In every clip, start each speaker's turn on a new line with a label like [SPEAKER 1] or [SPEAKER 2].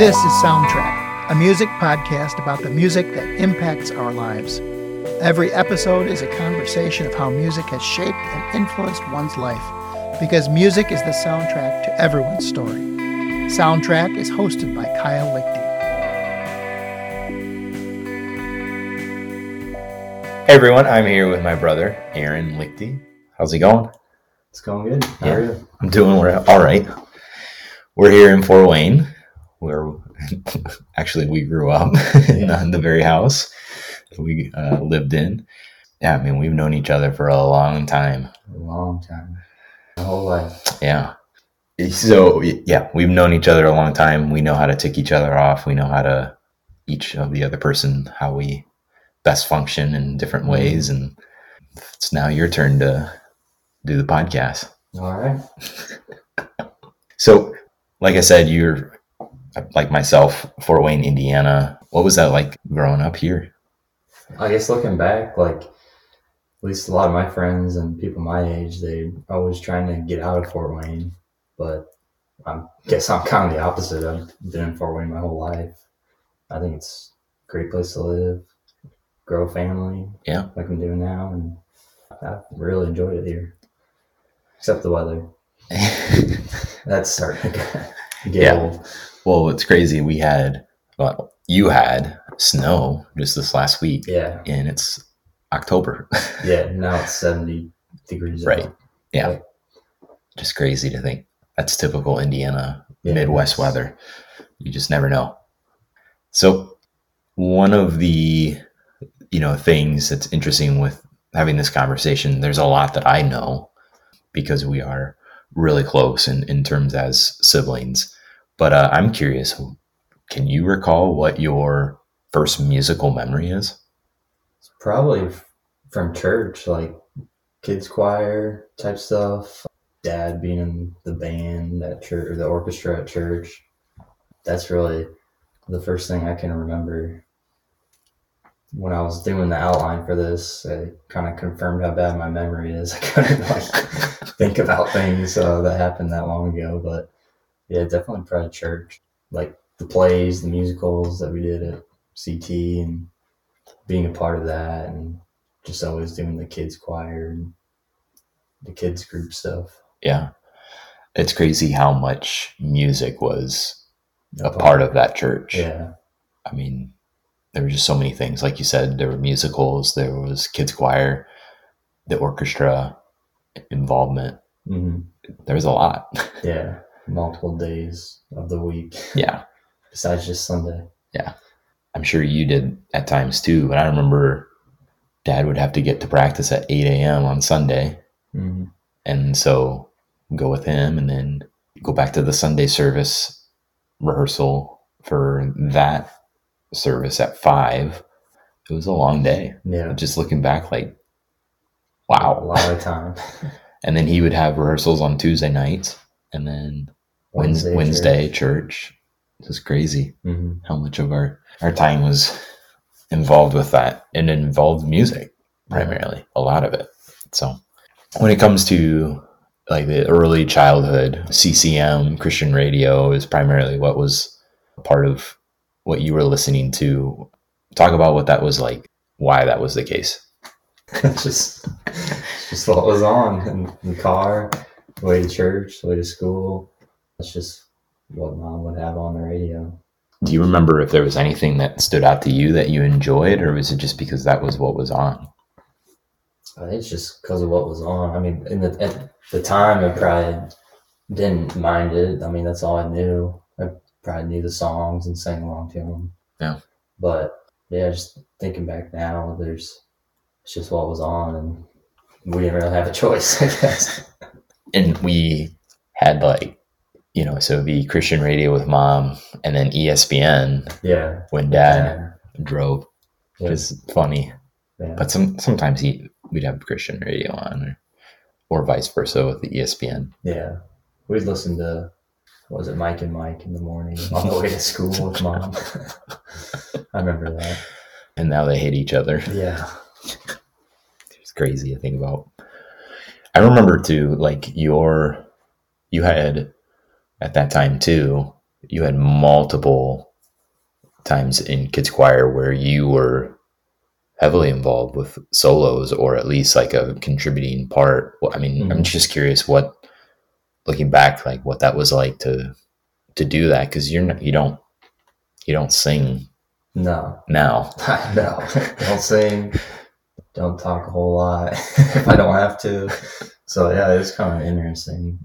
[SPEAKER 1] This is Soundtrack, a music podcast about the music that impacts our lives. Every episode is a conversation of how music has shaped and influenced one's life, because music is the soundtrack to everyone's story. Soundtrack is hosted by Kyle Liechty.
[SPEAKER 2] Hey everyone, I'm here with my brother, Aaron Liechty. How's it going?
[SPEAKER 3] It's going good. How
[SPEAKER 2] Yeah.
[SPEAKER 3] are you?
[SPEAKER 2] I'm doing all right. We're here in Fort Wayne, where actually we grew up in the very house that we uh, lived in. Yeah, I mean, we've known each other for a long time.
[SPEAKER 3] A long time. My whole life.
[SPEAKER 2] Yeah. So, yeah, we've known each other a long time. We know how to tick each other off. We know how to each of the other person, how we best function in different ways. And it's now your turn to do the podcast.
[SPEAKER 3] All right.
[SPEAKER 2] So, like I said, you're like myself, Fort Wayne, Indiana. What was that like growing up here?
[SPEAKER 3] I guess looking back, like at least a lot of my friends and people my age, they always trying to get out of Fort Wayne. But I guess I'm kind of the opposite. I've been in Fort Wayne my whole life. I think it's a great place to live, grow a family.
[SPEAKER 2] Yeah.
[SPEAKER 3] Like I'm doing now, and I've really enjoyed it here. Except the weather. That's starting
[SPEAKER 2] Yeah. well, it's crazy. We had, well, you had snow just this last week,
[SPEAKER 3] Yeah.
[SPEAKER 2] and it's October.
[SPEAKER 3] Yeah, now it's 70 degrees.
[SPEAKER 2] Right.
[SPEAKER 3] out.
[SPEAKER 2] yeah. Just crazy to think. That's typical Indiana
[SPEAKER 3] Yeah,
[SPEAKER 2] Midwest weather. You just never know. So, one of the you know things that's interesting with having this conversation, there's a lot that I know because we are really close in, in terms as siblings. But uh, I'm curious, can you recall what your first musical memory is?
[SPEAKER 3] It's probably from church, like kids choir type stuff. Dad being in the band at church or the orchestra at church. That's really the first thing I can remember. When I was doing the outline for this, it kind of confirmed how bad my memory is. I couldn't like think about things uh, that happened that long ago, but yeah, definitely probably church. Like the plays, the musicals that we did at CT, and being a part of that, and just always doing the kids choir and the kids group stuff.
[SPEAKER 2] Yeah. It's crazy how much music was a part of that church.
[SPEAKER 3] Yeah,
[SPEAKER 2] I mean, there were just so many things. Like you said, there were musicals, there was kids choir, the orchestra involvement.
[SPEAKER 3] hmm
[SPEAKER 2] There was a lot.
[SPEAKER 3] yeah, multiple days of the week
[SPEAKER 2] yeah.
[SPEAKER 3] besides just Sunday.
[SPEAKER 2] Yeah, I'm sure you did at times too. But I remember dad would have to get to practice at 8 a.m. on Sunday.
[SPEAKER 3] hmm
[SPEAKER 2] And so go with him and then go back to the Sunday service rehearsal for that service at five. It was a long day.
[SPEAKER 3] Yeah,
[SPEAKER 2] Just looking back, like, wow.
[SPEAKER 3] a lot of time.
[SPEAKER 2] And then he would have rehearsals on Tuesday nights and then Wednesday, Wednesday church. It was crazy
[SPEAKER 3] hmm
[SPEAKER 2] how much of our, our time was involved with that and it involved music primarily, a lot of it. So when it comes to like the early childhood, CCM, Christian radio is primarily what was a part of what you were listening to. Talk about what that was like, why that was the case.
[SPEAKER 3] just, just what was on in the car, way to church, the way to school. That's just what mom would have on the radio.
[SPEAKER 2] Do you remember if there was anything that stood out to you that you enjoyed, or was it just because that was what was on?
[SPEAKER 3] I think it's just because of what was on. I mean, in the at the time, I probably didn't mind it. I mean, that's all I knew. I probably knew the songs and sang along to them.
[SPEAKER 2] Yeah.
[SPEAKER 3] But yeah, just thinking back now, there's it's just what was on, and we didn't really have a choice. I guess.
[SPEAKER 2] And we had like, you know, so it'd be Christian radio with mom, and then ESPN
[SPEAKER 3] Yeah.
[SPEAKER 2] when dad drove.
[SPEAKER 3] Yeah.
[SPEAKER 2] It was funny,
[SPEAKER 3] yeah.
[SPEAKER 2] but some sometimes he we'd have Christian radio on, or, or vice versa with the ESPN.
[SPEAKER 3] Yeah. We'd listen to, was it, Mike and Mike in the morning on the way to school with mom. I remember that.
[SPEAKER 2] And now they hate each other.
[SPEAKER 3] Yeah.
[SPEAKER 2] It's crazy to think about. I remember too, like your, you had at that time too, you had multiple times in kids choir where you were heavily involved with solos or at least like a contributing part. Well, I mean, I'm
[SPEAKER 3] Mhm.
[SPEAKER 2] just curious what looking back like what that was like to to do that cuz you're not you don't you don't sing
[SPEAKER 3] No,
[SPEAKER 2] now.
[SPEAKER 3] no, don't sing, don't talk a whole lot if I don't have to. So yeah, it's kind of interesting.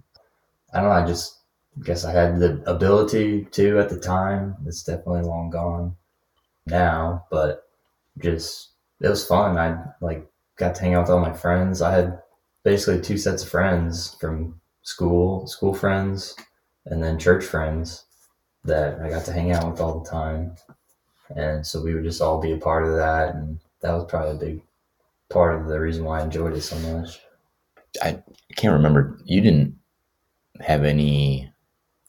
[SPEAKER 3] I don't know. I just guess I had the ability to at the time. It's definitely long gone now, but just it was fun. I like got to hang out with all my friends. I had basically two sets of friends from school, school friends, and then church friends that I got to hang out with all the time. And so we would just all be a part of that, and that was probably a big part of the reason why I enjoyed it so much.
[SPEAKER 2] I can't remember you didn't have any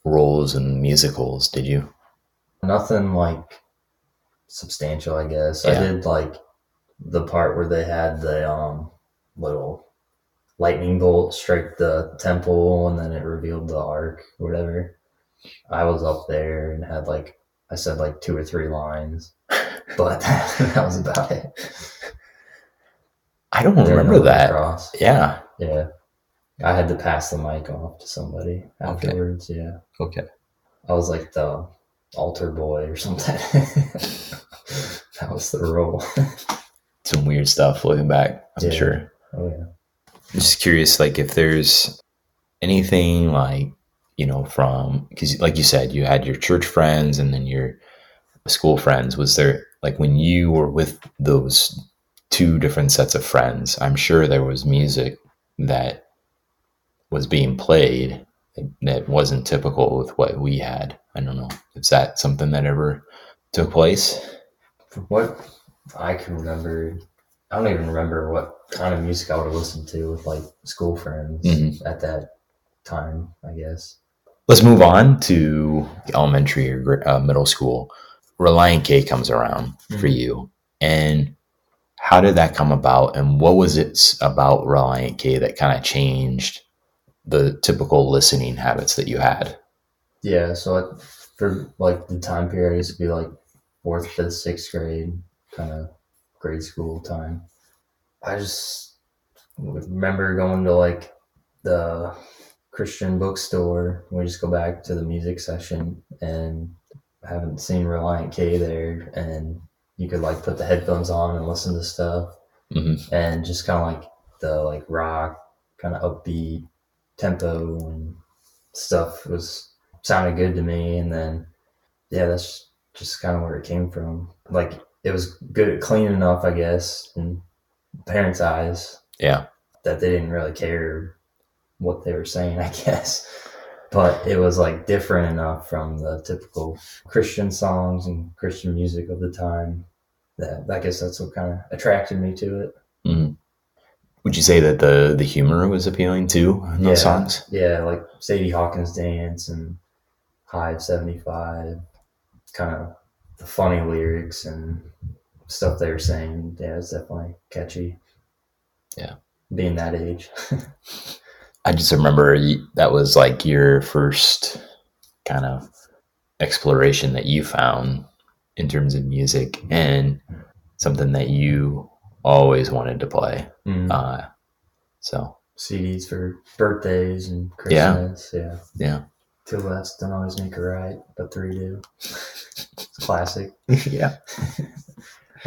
[SPEAKER 2] roles in musicals, did you?
[SPEAKER 3] Nothing like substantial, I guess. I did like the part where they had the um little lightning bolt strike the temple and then it revealed the ark, or whatever. I was up there and had like I said like two or three lines, but that was about it.
[SPEAKER 2] I don't remember that.
[SPEAKER 3] cross.
[SPEAKER 2] Yeah.
[SPEAKER 3] Yeah, I had to pass the mic off to somebody afterwards. Yeah,
[SPEAKER 2] Okay.
[SPEAKER 3] I was like the altar boy or something. that was the role.
[SPEAKER 2] Some weird stuff looking back, I'm
[SPEAKER 3] Yeah.
[SPEAKER 2] sure.
[SPEAKER 3] Oh yeah.
[SPEAKER 2] I'm just curious, like if there's anything like you know from because like you said, you had your church friends and then your school friends. Was there like when you were with those two different sets of friends? I'm sure there was music that was being played that wasn't typical with what we had. I don't know. Is that something that ever took place?
[SPEAKER 3] What I can remember, I don't even remember what kind of music I would have listened to with like school friends
[SPEAKER 2] Mhm.
[SPEAKER 3] at that time. I guess.
[SPEAKER 2] Let's move on to elementary or uh, middle school. Relient K comes around for
[SPEAKER 3] Mhm.
[SPEAKER 2] you. And how did that come about? And what was it about Relient K that kind of changed the typical listening habits that you had?
[SPEAKER 3] Yeah. So it, for like the time period, it used to be like fourth, fifth, sixth grade, kind of grade school time. I just remember going to like the Christian bookstore. We just go back to the music section and I haven't seen Relient K there, and you could like put the headphones on and listen to stuff,
[SPEAKER 2] hmm
[SPEAKER 3] and just kind of like the like rock, kind of upbeat tempo and stuff was sounded good to me. And then yeah, that's just kind of where it came from. Like it was good, clean enough, I guess, in parents' eyes
[SPEAKER 2] Yeah.
[SPEAKER 3] that they didn't really care what they were saying, I guess. But it was like different enough from the typical Christian songs and Christian music of the time that I guess that's what kind of attracted me to it.
[SPEAKER 2] hmm Would you say that the the humor was appealing too in those
[SPEAKER 3] Yeah.
[SPEAKER 2] songs?
[SPEAKER 3] Yeah, like Sadie Hawkins Dance and Hive 75, kind of the funny lyrics and stuff they were saying. Yeah, it's definitely catchy.
[SPEAKER 2] Yeah.
[SPEAKER 3] Being that age.
[SPEAKER 2] I just remember that was like your first kind of exploration that you found in terms of music and something that you always wanted to play.
[SPEAKER 3] Mm.
[SPEAKER 2] Uh, so
[SPEAKER 3] CDs for birthdays and
[SPEAKER 2] Yeah.
[SPEAKER 3] Christmas. Yeah.
[SPEAKER 2] yeah,
[SPEAKER 3] Two lefts don't always make a right, but three do. it's classic.
[SPEAKER 2] yeah,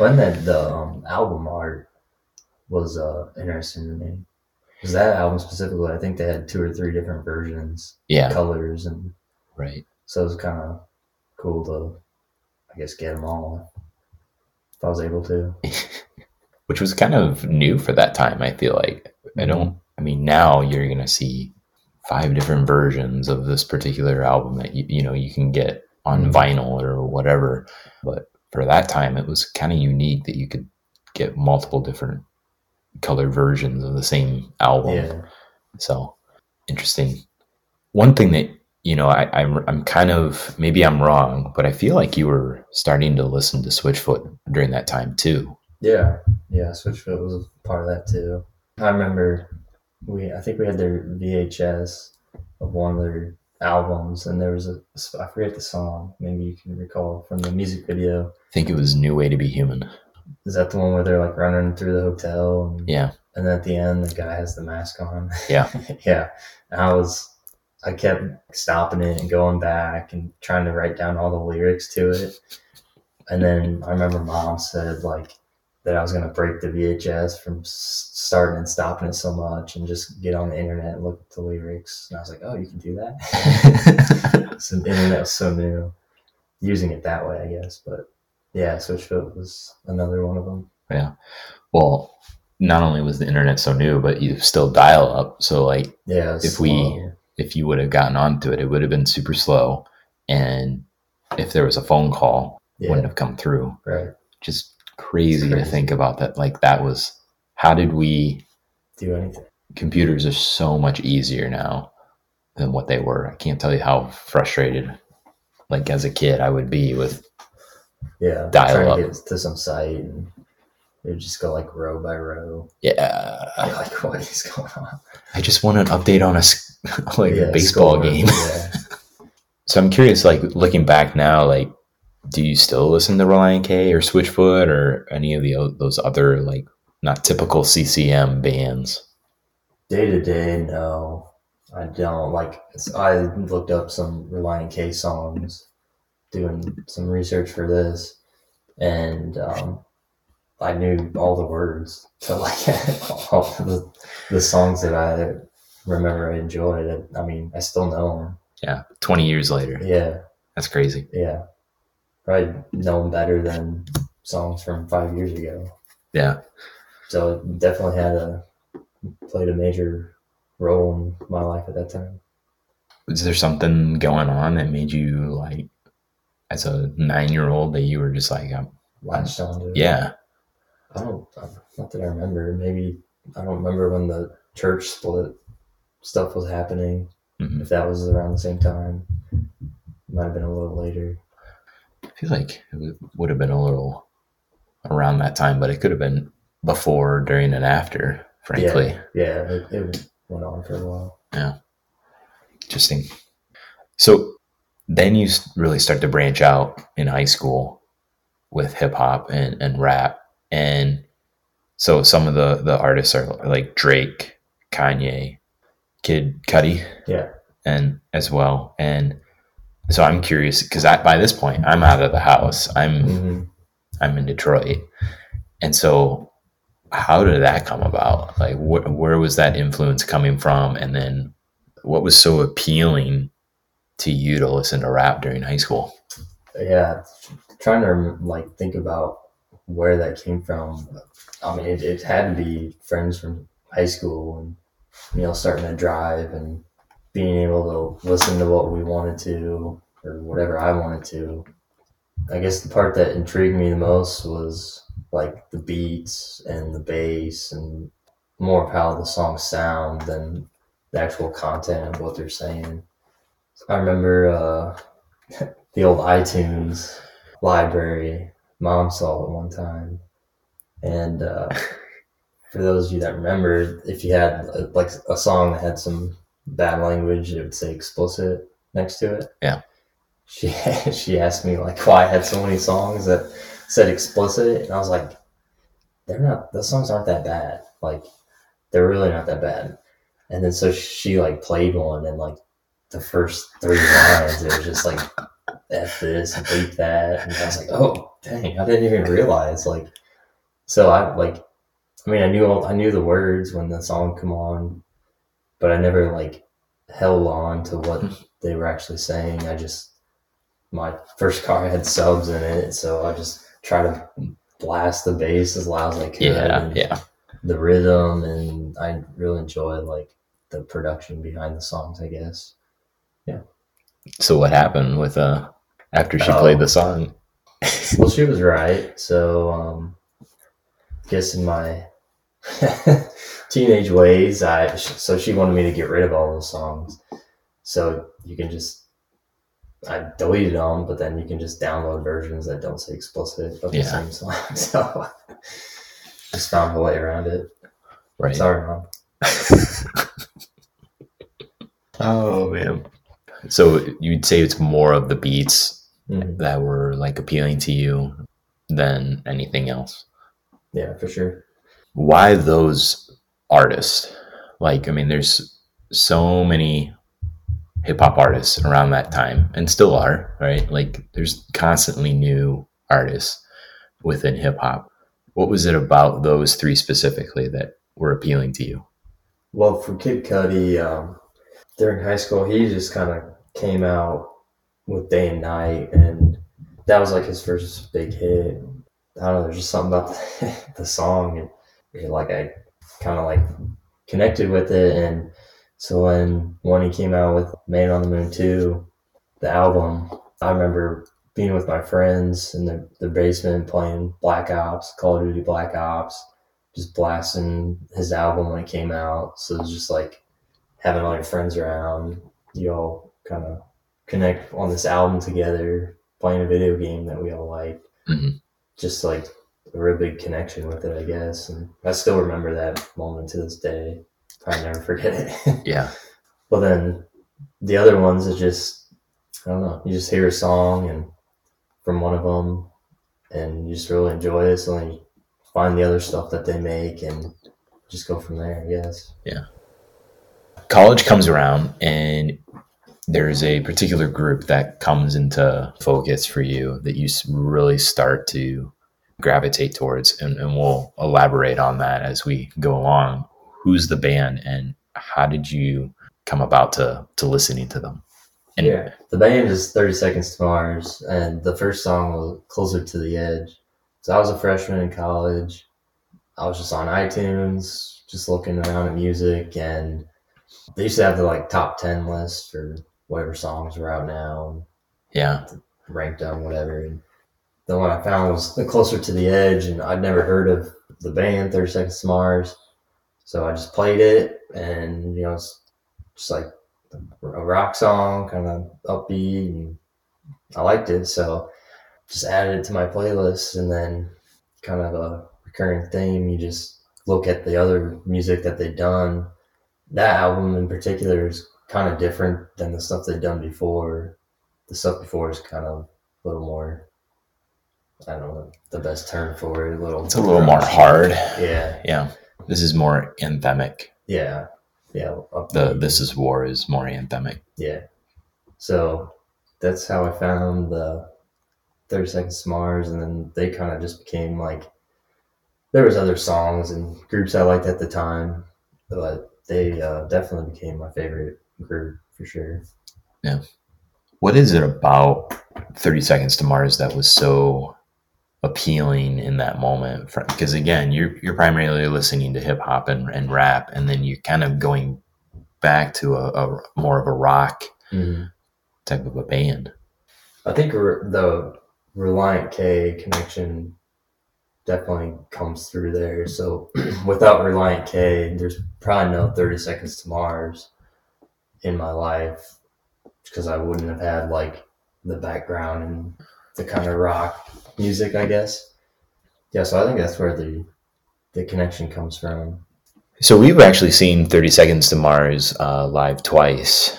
[SPEAKER 3] Well, and then the um, album art was uh, interesting to me. Because that album specifically, I think they had two or three different versions,
[SPEAKER 2] yeah,
[SPEAKER 3] colors, and
[SPEAKER 2] right.
[SPEAKER 3] so it was kind of cool to, I guess, get them all if I was able to.
[SPEAKER 2] Which was kind of new for that time. I feel like I don't. I mean, now you're gonna see five different versions of this particular album that you you know you can get on
[SPEAKER 3] Mhm.
[SPEAKER 2] vinyl or whatever. But for that time, it was kind of unique that you could get multiple different color versions of the same album.
[SPEAKER 3] Yeah.
[SPEAKER 2] So interesting. One thing that you know, I, I'm I'm kind of maybe I'm wrong, but I feel like you were starting to listen to Switchfoot during that time too.
[SPEAKER 3] Yeah, yeah. Switchfoot was a part of that too. I remember we, I think we had their VHS of one of their albums, and there was a I forget the song. Maybe you can recall from the music video.
[SPEAKER 2] I think it was New Way to Be Human.
[SPEAKER 3] Is that the one where they're like running through the hotel? And,
[SPEAKER 2] Yeah.
[SPEAKER 3] and at the end, the guy has the mask on.
[SPEAKER 2] Yeah.
[SPEAKER 3] yeah. And I was, I kept stopping it and going back and trying to write down all the lyrics to it. And then I remember mom said like that I was gonna break the VHS from starting and stopping it so much and just get on the internet and look at the lyrics. And I was like, oh, you can do that. so the internet was so new, using it that way, I guess. But yeah, Switchfoot was another one of them. Yeah.
[SPEAKER 2] Well, not only was the internet so new, but you still dial up. So like
[SPEAKER 3] Yeah,
[SPEAKER 2] If we- if you would have gotten onto it, it would have been super slow. And if there was a phone call,
[SPEAKER 3] yeah,
[SPEAKER 2] wouldn't have come through.
[SPEAKER 3] right,
[SPEAKER 2] Just crazy,
[SPEAKER 3] It's
[SPEAKER 2] to think about that. Like that was how did we
[SPEAKER 3] do anything.
[SPEAKER 2] computers are so much easier now than what they were. I can't tell you how frustrated like as a kid I would be with
[SPEAKER 3] Yeah,
[SPEAKER 2] Dial up.
[SPEAKER 3] to to some site and it would just go like row by row.
[SPEAKER 2] yeah
[SPEAKER 3] You're like, what is going on?
[SPEAKER 2] I just want an update on a like
[SPEAKER 3] Yeah,
[SPEAKER 2] a baseball game.
[SPEAKER 3] Yeah.
[SPEAKER 2] So I'm curious, like looking back now, like, do you still listen to Relient K or Switchfoot or any of the those other like not typical CCM bands?
[SPEAKER 3] Day to day, no, I don't. Like, I looked up some Relient K songs, doing some research for this, and um, I knew all the words to like all the, the songs that I remember I enjoyed. I mean, I still know them.
[SPEAKER 2] Yeah, 20 years later.
[SPEAKER 3] Yeah,
[SPEAKER 2] that's crazy.
[SPEAKER 3] yeah. Probably know them better than songs from five years ago.
[SPEAKER 2] Yeah,
[SPEAKER 3] So it definitely had a played a major role in my life at that time.
[SPEAKER 2] was there something going on that made you like, as a nine year old, that you were just like,
[SPEAKER 3] Latched onto
[SPEAKER 2] yeah,
[SPEAKER 3] I don't, not that I remember. Maybe I don't remember when the church split stuff was happening.
[SPEAKER 2] mhm.
[SPEAKER 3] If that was around the same time, might have been a little later.
[SPEAKER 2] Feel like it would have been a little around that time, but it could have been before, during, and after. Frankly,
[SPEAKER 3] Yeah, yeah, it, it went on for a while.
[SPEAKER 2] Yeah, interesting. So then you really start to branch out in high school with hip hop and, and rap. And so some of the, the artists are like Drake, Kanye, Kid Cudi,
[SPEAKER 3] Yeah,
[SPEAKER 2] and as well. And so I'm curious because by this point I'm out of the house. I'm
[SPEAKER 3] hmm
[SPEAKER 2] I'm in Detroit, and so how did that come about? Like, wh- where was that influence coming from? And then, what was so appealing to you to listen to rap during high school?
[SPEAKER 3] yeah. Trying to like think about where that came from. I mean, it, it had to be friends from high school and you know starting to drive and being able to listen to what we wanted to or whatever I wanted to. I guess the part that intrigued me the most was like the beats and the bass and more of how the songs sound than the actual content of what they're saying. I remember uh, the old iTunes library. Mom saw it one time, and uh, for those of you that remember, if you had uh, like a song that had some bad language, it would say explicit next to it.
[SPEAKER 2] Yeah.
[SPEAKER 3] She she asked me like why I had so many songs that said explicit, and I was like, they're not. Those songs aren't that bad. Like they're really not that bad. And then so she like played one, and like the first three lines, it was just like f this bleep that, and I was like, oh dang, I didn't even realize like. So I like, I mean, I knew all, I knew the words when the song come on, but I never like held on to what they were actually saying. I just my first car had subs in it, so I just try to blast the bass as loud as I could.
[SPEAKER 2] Yeah,
[SPEAKER 3] and
[SPEAKER 2] yeah,
[SPEAKER 3] The rhythm, and I really enjoy like the production behind the songs. I guess. Yeah.
[SPEAKER 2] So what happened with uh after she
[SPEAKER 3] Oh.
[SPEAKER 2] played the song?
[SPEAKER 3] Well, she was right. So, um, guess in my teenage ways, I so she wanted me to get rid of all those songs. So you can just I deleted them, but then you can just download versions that don't say explicit of the same song. So just found a way around it.
[SPEAKER 2] Right.
[SPEAKER 3] Sorry, mom.
[SPEAKER 2] Oh man. So you'd say it's more of the beats
[SPEAKER 3] Mhm.
[SPEAKER 2] that were like appealing to you than anything else.
[SPEAKER 3] Yeah, for sure.
[SPEAKER 2] Why those artists? Like, I mean, there's so many hip hop artists around that time and still are, right? Like, there's constantly new artists within hip hop. What was it about those three specifically that were appealing to you?
[SPEAKER 3] Well, for Kid Cudi, um, during high school, he just kind of came out with Day and Night, and that was like his first big hit. I don't know, there's just something about the, the song, and yeah, like I kind of like connected with it. And so when when he came out with Man on the Moon 2, the album, I remember being with my friends in the, the basement playing Black Ops, Call of Duty Black Ops, just blasting his album when it came out. So it was just like having all your friends around, you all kind of connect on this album together, playing a video game that we all like.
[SPEAKER 2] Mhm.
[SPEAKER 3] Just like a real big connection with it, I guess. And I still remember that moment to this day. Probably never forget it.
[SPEAKER 2] Yeah.
[SPEAKER 3] Well, then the other ones is just, I don't know, you just hear a song and from one of them and you just really enjoy it. So then you find the other stuff that they make and just go from there, I guess. Yeah.
[SPEAKER 2] College comes around and there's a particular group that comes into focus for you that you really start to gravitate towards and, and we'll elaborate on that as we go along who's the band and how did you come about to to listening to them and
[SPEAKER 3] yeah. The band is 30 Seconds to Mars and the first song was Closer to the Edge. So I was a freshman in college. I was just on iTunes, just looking around at music and they used to have the like top 10 list for whatever songs were out now.
[SPEAKER 2] yeah
[SPEAKER 3] ranked on whatever. And the one I found was closer to the edge, and I'd never heard of the band Thirty Seconds to Mars, so I just played it, and you know, it's just like a rock song, kind of upbeat, and I liked it, so just added it to my playlist, and then kind of a recurring theme. You just look at the other music that they've done. That album in particular is kind of different than the stuff they've done before the stuff before is kind of a little more I don't know the best term for it. A little
[SPEAKER 2] it's a little more hard
[SPEAKER 3] Yeah,
[SPEAKER 2] yeah this is more anthemic
[SPEAKER 3] yeah, yeah.
[SPEAKER 2] the this is war is more anthemic
[SPEAKER 3] yeah. So that's how I found the Thirty Seconds to Mars, and then they kind of just became like there was other songs and groups I liked at the time, but they uh, definitely became my favorite group for sure. Yeah.
[SPEAKER 2] What is it about 30 seconds to mars that was so appealing in that moment because again you're you're primarily listening to hip hop and, and rap and then you're kind of going back to a, a more of a rock mm-hmm. type of a band
[SPEAKER 3] I think re- the Relient K connection definitely comes through there. So without Relient K, there's probably no 30 Seconds to Mars in my life because I wouldn't have had like the background and the kind of rock music, I guess. Yeah, so I think that's where the the connection comes from.
[SPEAKER 2] so we've actually seen 30 seconds to mars uh, live twice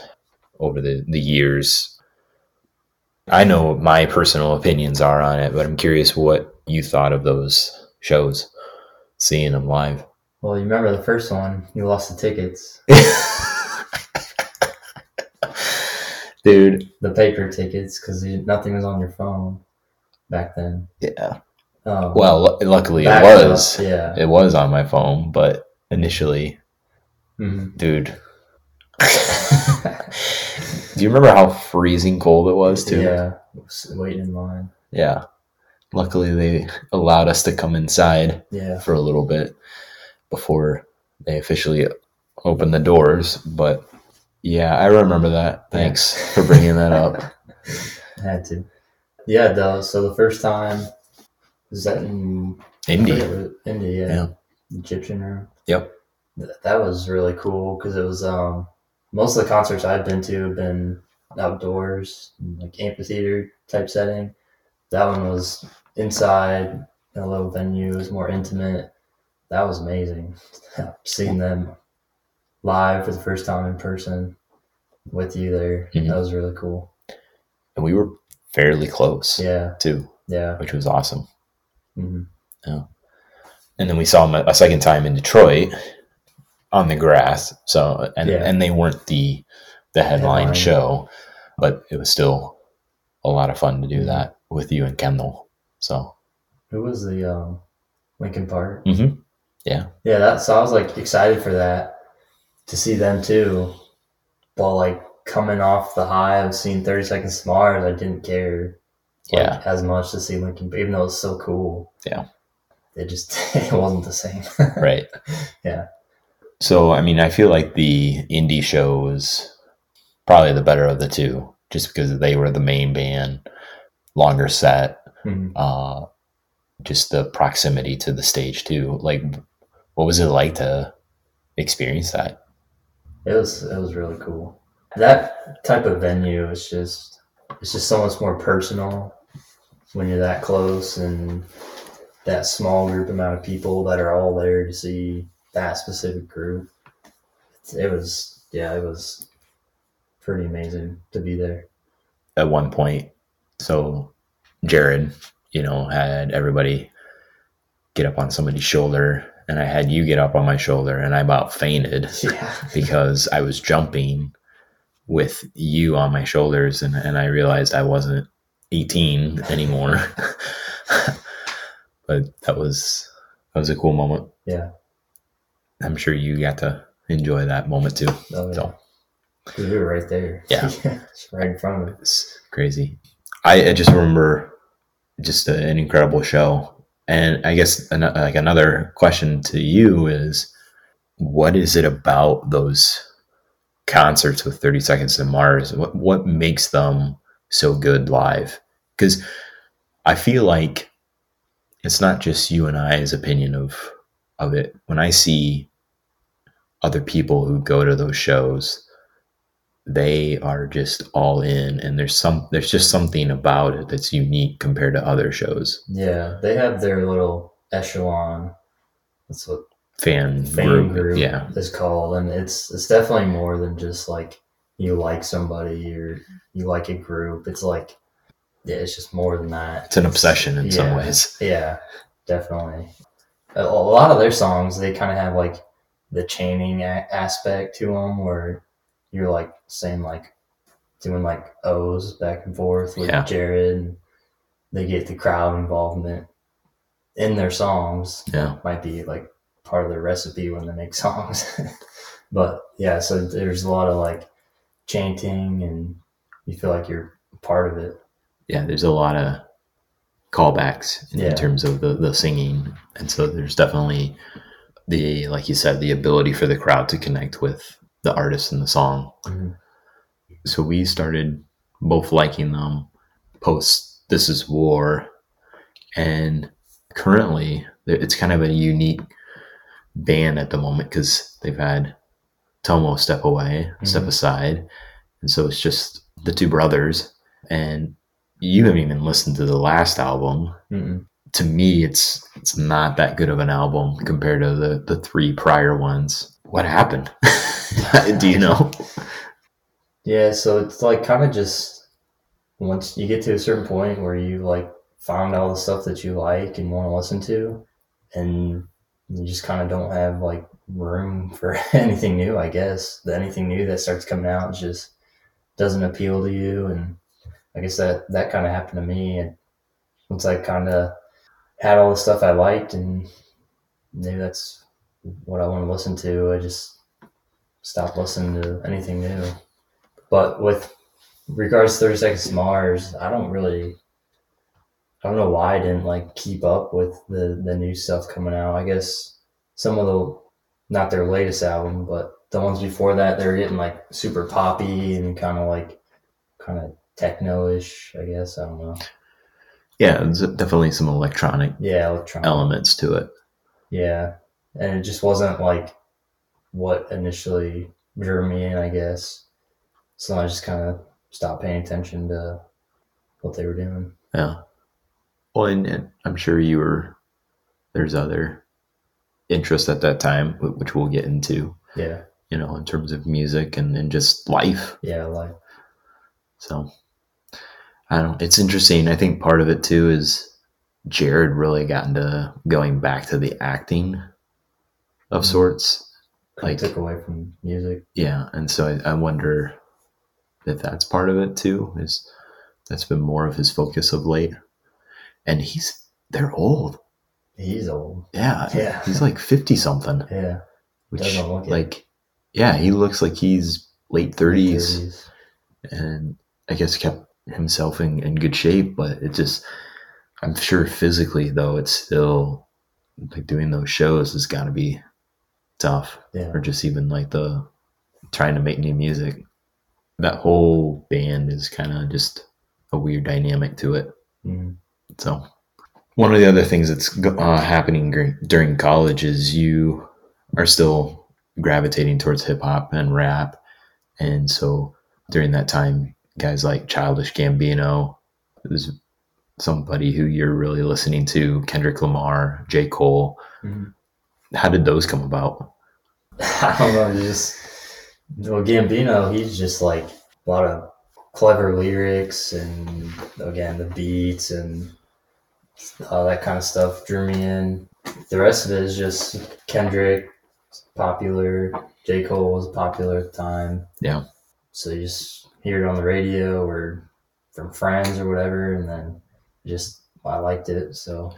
[SPEAKER 2] over the, the years i know what my personal opinions are on it but i'm curious what you thought of those shows seeing them live
[SPEAKER 3] Well, you remember the first one, you lost the tickets,
[SPEAKER 2] dude
[SPEAKER 3] the paper tickets, because nothing was on your phone back then.
[SPEAKER 2] yeah
[SPEAKER 3] Um,
[SPEAKER 2] well lu- luckily it was
[SPEAKER 3] up, yeah.
[SPEAKER 2] it was on my phone but initially
[SPEAKER 3] Mhm.
[SPEAKER 2] dude do you remember how freezing cold it was too
[SPEAKER 3] Yeah, waiting in line.
[SPEAKER 2] yeah luckily they allowed us to come inside
[SPEAKER 3] Yeah,
[SPEAKER 2] for a little bit before they officially opened the doors but yeah i remember that thanks for bringing that up I
[SPEAKER 3] had to. Yeah, though. So the first time was that in
[SPEAKER 2] india
[SPEAKER 3] India,
[SPEAKER 2] Yeah.
[SPEAKER 3] Egyptian room.
[SPEAKER 2] Yep.
[SPEAKER 3] Th- that was really cool because it was um most of the concerts I've been to have been outdoors, like amphitheater type setting. That one was inside in a little venue. It was more intimate. That was amazing. Seeing them live for the first time in person. with you there.
[SPEAKER 2] Mhm.
[SPEAKER 3] That was really cool.
[SPEAKER 2] And we were fairly close
[SPEAKER 3] Yeah,
[SPEAKER 2] too,
[SPEAKER 3] yeah.
[SPEAKER 2] which was awesome.
[SPEAKER 3] hmm
[SPEAKER 2] And then we saw them a, a second time in Detroit on the grass. So and
[SPEAKER 3] Yeah.
[SPEAKER 2] and they weren't the the headline,
[SPEAKER 3] Headline.
[SPEAKER 2] show, but it was still a lot of fun to do
[SPEAKER 3] Mhm.
[SPEAKER 2] that with you and Kendall. So
[SPEAKER 3] Who was the um, Linkin Park?
[SPEAKER 2] mhm. yeah,
[SPEAKER 3] Yeah, that. So I was like excited for that to see them too, but like coming off the high of seeing Thirty Seconds to Mars, I didn't care like,
[SPEAKER 2] Yeah.
[SPEAKER 3] as much to see Linkin, even though it was so cool.
[SPEAKER 2] Yeah.
[SPEAKER 3] it just it wasn't the same.
[SPEAKER 2] right.
[SPEAKER 3] Yeah.
[SPEAKER 2] So I mean, I feel like the Indy show was probably the better of the two, just because they were the main band, longer set,
[SPEAKER 3] Mhm.
[SPEAKER 2] uh, just the proximity to the stage too. Like, what was it like to experience that?
[SPEAKER 3] It was it was really cool. That type of venue is just it's just so much more personal when you're that close and that small group amount of people that are all there to see that specific group. It was yeah, it was pretty amazing to be there.
[SPEAKER 2] At one point, so Jared, you know, had everybody get up on somebody's shoulder, and I had you get up on my shoulder, and I about fainted.
[SPEAKER 3] Yeah.
[SPEAKER 2] because I was jumping with you on my shoulders and, and I realized I wasn't 18 anymore. but that was that was a cool moment.
[SPEAKER 3] Yeah.
[SPEAKER 2] I'm sure you got to enjoy that moment too.
[SPEAKER 3] Oh, yeah.
[SPEAKER 2] So
[SPEAKER 3] we were right there.
[SPEAKER 2] Yeah.
[SPEAKER 3] it's right in front of us.
[SPEAKER 2] it's crazy. I, I just remember just a, an incredible show. And I guess an, like another question to you is what is it about those concerts with 30 Seconds to Mars? What, what makes them so good live? Because I feel like it's not just you and I's opinion of of it. When I see other people who go to those shows, they are just all in and there's some there's just something about it that's unique compared to other shows.
[SPEAKER 3] Yeah. They have their little echelon. That's what
[SPEAKER 2] Fan,
[SPEAKER 3] fan group
[SPEAKER 2] Yeah.
[SPEAKER 3] is called and it's it's definitely more than just like you like somebody or you like a group it's like yeah it's just more than that
[SPEAKER 2] It's an obsession in some ways.
[SPEAKER 3] yeah definitely a, a lot of their songs they kind of have like the chaining a- aspect to them where you're like saying like doing like o's back and forth with
[SPEAKER 2] Yeah.
[SPEAKER 3] jared and they get the crowd involvement in their songs
[SPEAKER 2] Yeah.
[SPEAKER 3] might be like part of their recipe when they make songs. but yeah, so there's a lot of like chanting and you feel like you're part of it.
[SPEAKER 2] Yeah, there's a lot of callbacks in, in terms of the, the singing. And so there's definitely the like you said, the ability for the crowd to connect with the artist and the song. So we started both liking them post This Is War. And currently, it's kind of a unique band at the moment because they've had Tomo step away, step
[SPEAKER 3] Mhm.
[SPEAKER 2] aside. And so it's just the two brothers. And you haven't even listened to the last album.
[SPEAKER 3] Mm-mm.
[SPEAKER 2] To me, it's it's not that good of an album compared to the, the three prior ones. What happened? Do you know?
[SPEAKER 3] Yeah, so it's like kind of just once you get to a certain point where you like found all the stuff that you like and want to listen to, and you just kind of don't have like room for anything new. I guess anything new that starts coming out just doesn't appeal to you, and I guess that that kind of happened to me. And once I kind of had all the stuff I liked, and maybe that's what I want to listen to, I just stopped listening to anything new. But with regards to 30 Seconds to Mars, I don't really, I don't know why I didn't like keep up with the, the new stuff coming out. I guess some of the, not their latest album, but the ones before that, they're getting like super poppy and kind of like, kind of techno-ish, I guess. I don't know.
[SPEAKER 2] Yeah, there's definitely some electronic
[SPEAKER 3] Yeah, electronic.
[SPEAKER 2] elements to it.
[SPEAKER 3] Yeah. And it just wasn't like what initially drew me in, I guess. So I just kind of stopped paying attention to what they were doing.
[SPEAKER 2] Yeah. Well, and, and I'm sure you were. There's other interests at that time, which we'll get into.
[SPEAKER 3] Yeah.
[SPEAKER 2] you know, in terms of music and, and just life.
[SPEAKER 3] Yeah, like
[SPEAKER 2] So I don't it's interesting. I think part of it too is Jared really got into going back to the acting of
[SPEAKER 3] Mhm.
[SPEAKER 2] sorts.
[SPEAKER 3] like
[SPEAKER 2] Like-
[SPEAKER 3] took away from music.
[SPEAKER 2] Yeah. And so I, I wonder if that's part of it too, is that's been more of his focus of late. And he's they're old.
[SPEAKER 3] He's old.
[SPEAKER 2] Yeah.
[SPEAKER 3] Yeah.
[SPEAKER 2] He's like fifty something.
[SPEAKER 3] Yeah.
[SPEAKER 2] Which
[SPEAKER 3] look it.
[SPEAKER 2] like yeah, he looks like he's late thirties
[SPEAKER 3] 30s.
[SPEAKER 2] and I guess kept himself in, in good shape, but it just I'm sure physically though it's still like doing those shows has gotta be tough.
[SPEAKER 3] Yeah.
[SPEAKER 2] Or just even like the trying to make new music. That whole band is kinda just a weird dynamic to it.
[SPEAKER 3] Mhm.
[SPEAKER 2] So, one of the other things that's uh, happening dur- during college is you are still gravitating towards hip hop and rap. And so, during that time, guys like Childish Gambino, who's somebody who you're really listening to, Kendrick Lamar, J. Cole.
[SPEAKER 3] Mhm.
[SPEAKER 2] How did those come about?
[SPEAKER 3] I don't know. Just well, Gambino, he's just like a lot of clever lyrics and again the beats and all that kind of stuff drew me in. The rest of it is just Kendrick, popular. J Cole was popular at the time.
[SPEAKER 2] Yeah.
[SPEAKER 3] So you just hear it on the radio or from friends or whatever, and then just I liked it, so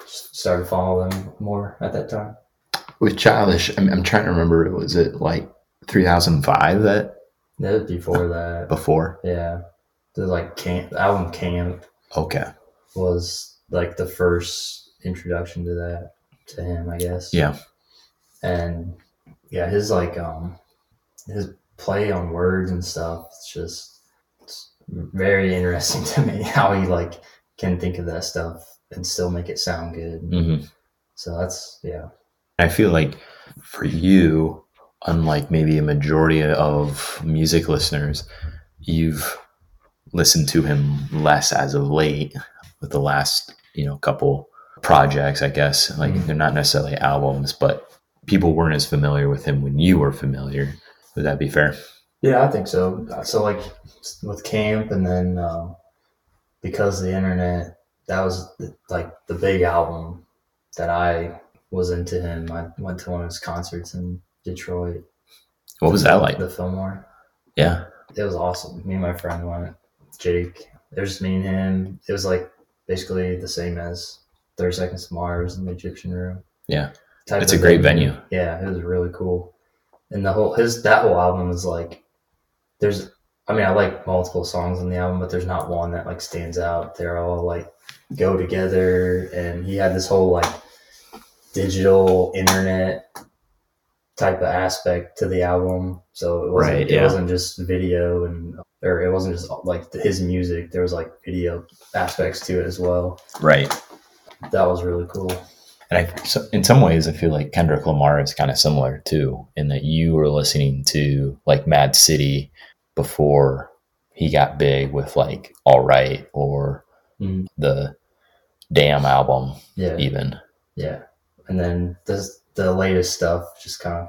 [SPEAKER 3] just started following them more at that time.
[SPEAKER 2] With Childish, I'm, I'm trying to remember, was it like 3005 that
[SPEAKER 3] That was before that.
[SPEAKER 2] before?
[SPEAKER 3] Yeah, the like camp the album Camp
[SPEAKER 2] Okay.
[SPEAKER 3] was like the first introduction to that to him, I guess.
[SPEAKER 2] Yeah.
[SPEAKER 3] and yeah, his like um his play on words and stuff. It's just it's very interesting to me how he like can think of that stuff and still make it sound good.
[SPEAKER 2] hmm
[SPEAKER 3] So that's yeah,
[SPEAKER 2] I feel like for you, unlike maybe a majority of music listeners, you've listened to him less as of late with the last, you know, couple projects, I guess. Like
[SPEAKER 3] Mhm.
[SPEAKER 2] they're not necessarily albums, but people weren't as familiar with him when you were familiar. Would that be fair?
[SPEAKER 3] yeah, I think so. So like with Camp, and then um, because of the internet, that was like the big album that I was into him. I went to one of his concerts in Detroit.
[SPEAKER 2] What was that like?
[SPEAKER 3] The Fillmore.
[SPEAKER 2] Yeah.
[SPEAKER 3] It was awesome. Me and my friend went. Jake. It was just me and him. It was like basically the same as Thirty Seconds to Mars in the Egyptian Room.
[SPEAKER 2] Yeah.
[SPEAKER 3] Type
[SPEAKER 2] It's a great venue.
[SPEAKER 3] Yeah, it was really cool. And the whole his that whole album is like there's I mean I like multiple songs on the album, but there's not one that like stands out. They're all like go together and he had this whole like digital internet type of aspect to the album. So it wasn't
[SPEAKER 2] Right,
[SPEAKER 3] it
[SPEAKER 2] yeah.
[SPEAKER 3] wasn't just video and or it wasn't just like his music. There was like video aspects to it as well.
[SPEAKER 2] Right.
[SPEAKER 3] That was really cool.
[SPEAKER 2] And I, so in some ways, I feel like Kendrick Lamar is kind of similar too, in that you were listening to like Mad City before he got big with like All Right or
[SPEAKER 3] Mm.
[SPEAKER 2] the Damn album,
[SPEAKER 3] Yeah.
[SPEAKER 2] even.
[SPEAKER 3] Yeah. And then this the latest stuff just kind of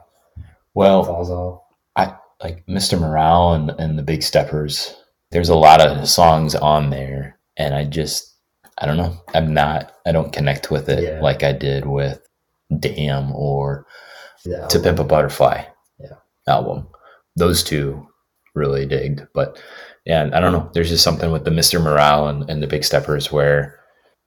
[SPEAKER 2] Well,
[SPEAKER 3] falls off.
[SPEAKER 2] I like Mr. Morale and, and the Big Steppers, there's a lot of songs on there, and I just, I don't know, I'm not, I don't connect with it
[SPEAKER 3] Yeah.
[SPEAKER 2] like I did with Damn or
[SPEAKER 3] Yeah.
[SPEAKER 2] To Pimp a Butterfly
[SPEAKER 3] Yeah.
[SPEAKER 2] album. Those two really digged. But yeah, I don't know. There's just something with the Mr. Morale and, and the Big Steppers where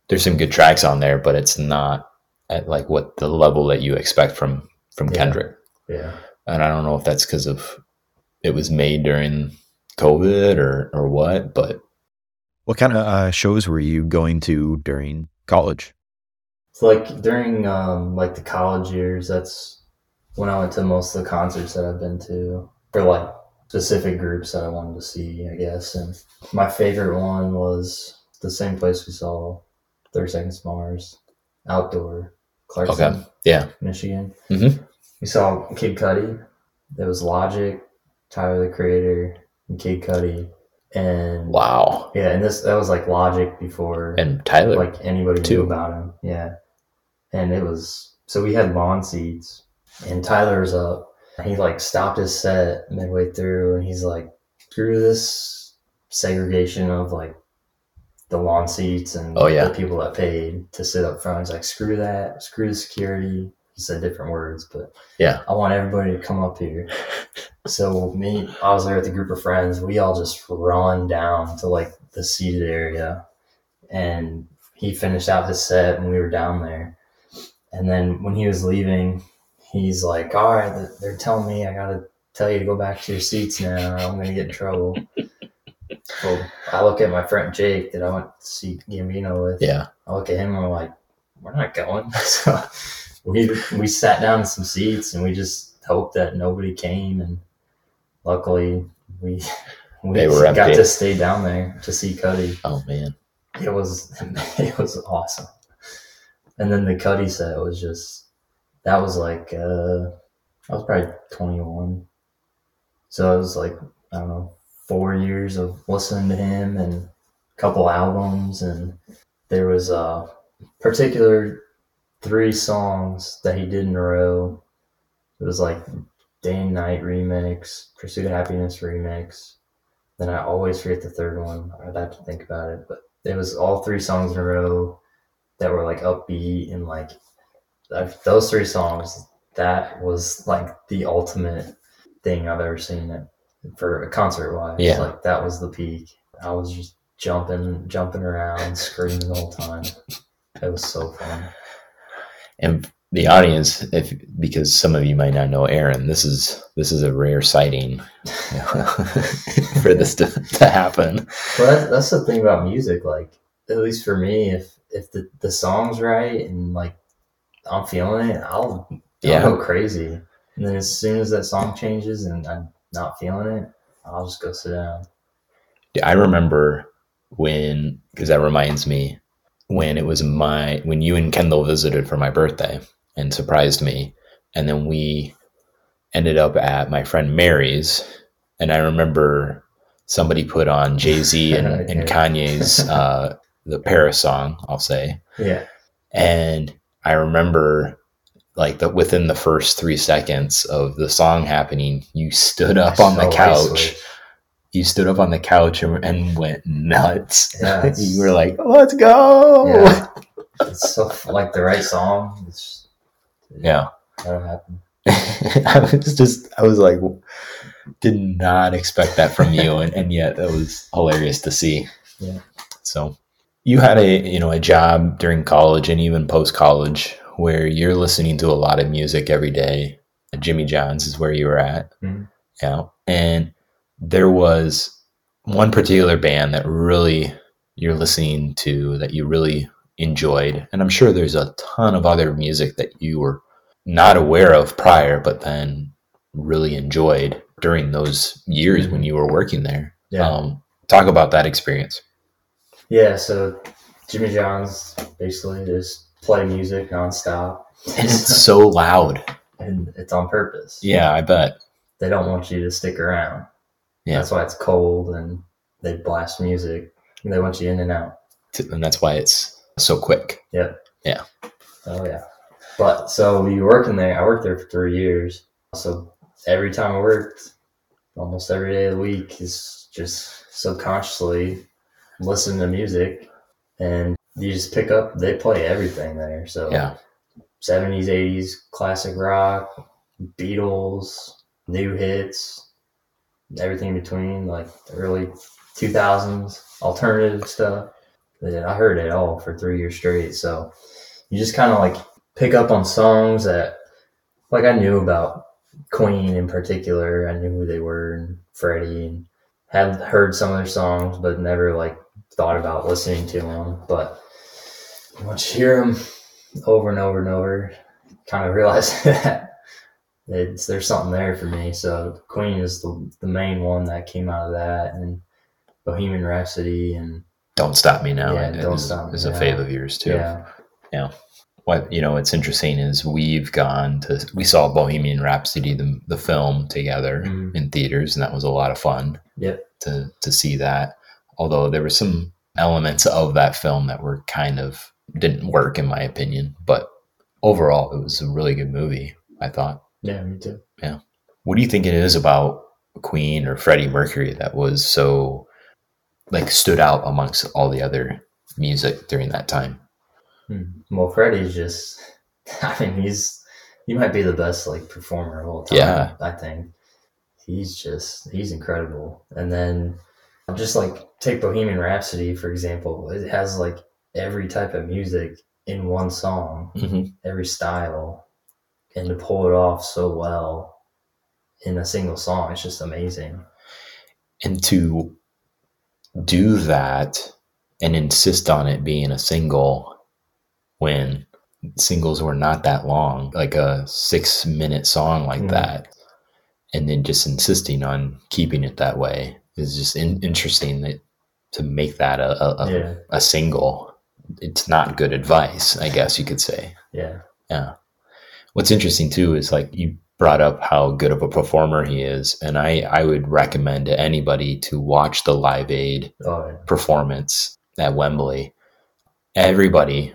[SPEAKER 2] there's some good tracks on there, but it's not at like what the level that you expect from from
[SPEAKER 3] Yeah.
[SPEAKER 2] Kendrick.
[SPEAKER 3] Yeah.
[SPEAKER 2] And I don't know if that's because of it was made during COVID or or what, but
[SPEAKER 4] What kind of uh, shows were you going to during college?
[SPEAKER 3] So like during um like the college years, that's when I went to most of the concerts that I've been to for like specific groups that I wanted to see, I guess. And my favorite one was the same place we saw Thirty Seconds to Mars, outdoor, Clarkston,
[SPEAKER 2] okay. Yeah.
[SPEAKER 3] Michigan.
[SPEAKER 2] Mhm.
[SPEAKER 3] We saw Kid Cudi. There was Logic, Tyler the Creator, and Kid Cudi. And
[SPEAKER 2] Wow.
[SPEAKER 3] yeah, and this that was like Logic before
[SPEAKER 2] And Tyler.
[SPEAKER 3] like anybody
[SPEAKER 2] too.
[SPEAKER 3] knew about him. Yeah. And it was so we had lawn seats and Tyler's up He like stopped his set midway through and he's like, screw this segregation of like the lawn seats and
[SPEAKER 2] Oh, yeah.
[SPEAKER 3] the people that paid to sit up front. He's like, screw that, screw the security. He said different words, but
[SPEAKER 2] Yeah.
[SPEAKER 3] I want everybody to come up here. So me, I was there with a group of friends. We all just run down to like the seated area, and he finished out his set, and we were down there. And then when he was leaving, he's like, "All right, they're telling me I gotta tell you to go back to your seats now. I'm gonna get in trouble." so I look at my friend Jake that I went to see Gambino with.
[SPEAKER 2] Yeah.
[SPEAKER 3] I look at him and I'm like, we're not going. So we we sat down in some seats and we just hoped that nobody came and luckily we we
[SPEAKER 2] They were
[SPEAKER 3] got
[SPEAKER 2] empty.
[SPEAKER 3] to stay down there to see Cudi.
[SPEAKER 2] Oh man.
[SPEAKER 3] It was it was awesome. And then the Cudi set was just that was like uh I was probably twenty one. So I was like I don't know, four years of listening to him and a couple albums and there was a particular three songs that he did in a row. It was like Day and Night remix, Pursuit of Happiness remix. Then I always forget the third one. I'd have to think about it. But it was all three songs in a row that were like upbeat and like those three songs. That was like the ultimate thing I've ever seen it for a concert wise.
[SPEAKER 2] Yeah.
[SPEAKER 3] Like that was the peak. I was just jumping, jumping around, screaming the whole time. It was so fun.
[SPEAKER 2] And the audience, if because some of you might not know Aaron, this is this is a rare sighting for this to, to happen.
[SPEAKER 3] Well, that's, that's the thing about music. Like, at least for me, if if the, the song's right and like I'm feeling it, I'll, I'll
[SPEAKER 2] Yeah.
[SPEAKER 3] go crazy. And then as soon as that song changes and I'm not feeling it, I'll just go sit down.
[SPEAKER 2] I remember when because that reminds me when it was my when you and Kendall visited for my birthday and surprised me, and then we ended up at my friend Mary's, and I remember somebody put on Jay Z and, and Kanye's uh, the Paris song, I'll say,
[SPEAKER 3] Yeah,
[SPEAKER 2] and I remember like the within the first three seconds of the song happening, you stood up on the
[SPEAKER 3] So I
[SPEAKER 2] couch
[SPEAKER 3] switched.
[SPEAKER 2] you stood up on the couch and, and went nuts.
[SPEAKER 3] Yeah,
[SPEAKER 2] you were like, "Let's go!"
[SPEAKER 3] Yeah. It's so like the right song. It's,
[SPEAKER 2] Yeah.
[SPEAKER 3] that'll happen.
[SPEAKER 2] I was just, I was like, did not expect that from you, and, and yet that was hilarious to see.
[SPEAKER 3] Yeah.
[SPEAKER 2] So, you had a you know a job during college and even post college where you're listening to a lot of music every day. Jimmy John's is where you were at.
[SPEAKER 3] Mhm.
[SPEAKER 2] Yeah, and there was one particular band that really you're listening to that you really enjoyed, and I'm sure there's a ton of other music that you were not aware of prior, but then really enjoyed during those years when you were working there.
[SPEAKER 3] Yeah.
[SPEAKER 2] Um, talk about that experience.
[SPEAKER 3] Yeah, so Jimmy John's basically just play music nonstop.
[SPEAKER 2] And it's so loud.
[SPEAKER 3] and it's on purpose.
[SPEAKER 2] Yeah, I bet.
[SPEAKER 3] They don't want you to stick around.
[SPEAKER 2] Yeah.
[SPEAKER 3] That's why it's cold and they blast music. They want you in and out.
[SPEAKER 2] And that's why it's so quick. Yeah. Yeah.
[SPEAKER 3] Oh yeah. But so you work in there, I worked there for three years. So every time I worked, almost every day of the week is just subconsciously listening to music and you just pick up they play everything there. So
[SPEAKER 2] Yeah.
[SPEAKER 3] 70s, 80s, classic rock, Beatles, new hits, everything in between, like early 2000s, alternative stuff. I heard it all for three years straight. So you just kind of like pick up on songs that, like, I knew about Queen in particular. I knew who they were and Freddie and had heard some of their songs, but never like thought about listening to them. But once you hear them over and over and over, kind of realize that it's, there's something there for me. So Queen is the, the main one that came out of that, and Bohemian Rhapsody, and
[SPEAKER 2] Don't Stop Me Now
[SPEAKER 3] Yeah,
[SPEAKER 2] is,
[SPEAKER 3] Don't Stop Me
[SPEAKER 2] is a
[SPEAKER 3] Now.
[SPEAKER 2] fave of yours too.
[SPEAKER 3] yeah, yeah.
[SPEAKER 2] What you know, what's interesting is we've gone to we saw Bohemian Rhapsody the the film together
[SPEAKER 3] Mhm.
[SPEAKER 2] in theaters, and that was a lot of fun
[SPEAKER 3] yep,
[SPEAKER 2] to to see that. Although there were some elements of that film that were kind of didn't work in my opinion, but overall it was a really good movie. I thought.
[SPEAKER 3] yeah, me too. Yeah.
[SPEAKER 2] What do you think it is about Queen or Freddie Mercury that was so like stood out amongst all the other music during that time?
[SPEAKER 3] Hmm. Well, Freddie's just, I mean, he's, he might be the best like performer of all time.
[SPEAKER 2] Yeah.
[SPEAKER 3] I think he's just, he's incredible. And then just like take Bohemian Rhapsody, for example, it has like every type of music in one song,
[SPEAKER 2] Mm-hmm.
[SPEAKER 3] every style, and to pull it off so well in a single song, it's just amazing.
[SPEAKER 2] And to do that and insist on it being a single when singles were not that long, like a six minute song like
[SPEAKER 3] Mhm.
[SPEAKER 2] that, and then just insisting on keeping it that way is just in- interesting that to make that a, a, a, a single. It's not good advice, I guess you could say.
[SPEAKER 3] Yeah.
[SPEAKER 2] Yeah. What's interesting too is like you brought up how good of a performer he is, and I I would recommend to anybody to watch the Live Aid
[SPEAKER 3] Oh, yeah.
[SPEAKER 2] performance at Wembley. Everybody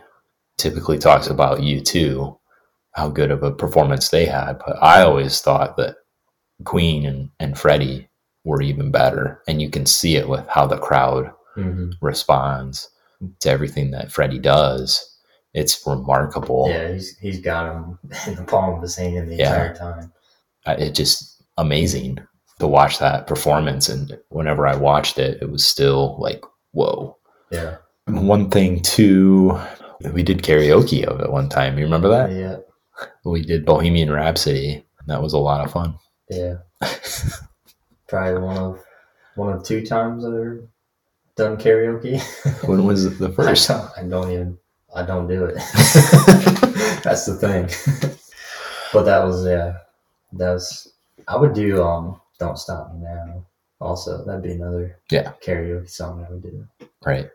[SPEAKER 2] typically talks about U2, how good of a performance they had, but I always thought that Queen and, and Freddie were even better, and you can see it with how the crowd
[SPEAKER 3] hmm
[SPEAKER 2] responds to everything that Freddie does. It's remarkable.
[SPEAKER 3] Yeah, he's he's got him in the palm of his hand the
[SPEAKER 2] Yeah.
[SPEAKER 3] entire time.
[SPEAKER 2] I- it just amazing to watch that performance and whenever i watched it it was still like whoa
[SPEAKER 3] Yeah.
[SPEAKER 2] one thing too we did karaoke of it one time you remember that
[SPEAKER 3] Yeah.
[SPEAKER 2] we did bohemian rhapsody that was a lot of fun
[SPEAKER 3] Yeah. Probably one of one of two times I've ever done karaoke.
[SPEAKER 2] when was the
[SPEAKER 3] I
[SPEAKER 2] first
[SPEAKER 3] don't, I don't even I don't do it. That's the thing. but that was yeah. That was I would do um Don't Stop Me Now. Also, that'd be another
[SPEAKER 2] Yeah.
[SPEAKER 3] karaoke song I would do.
[SPEAKER 2] right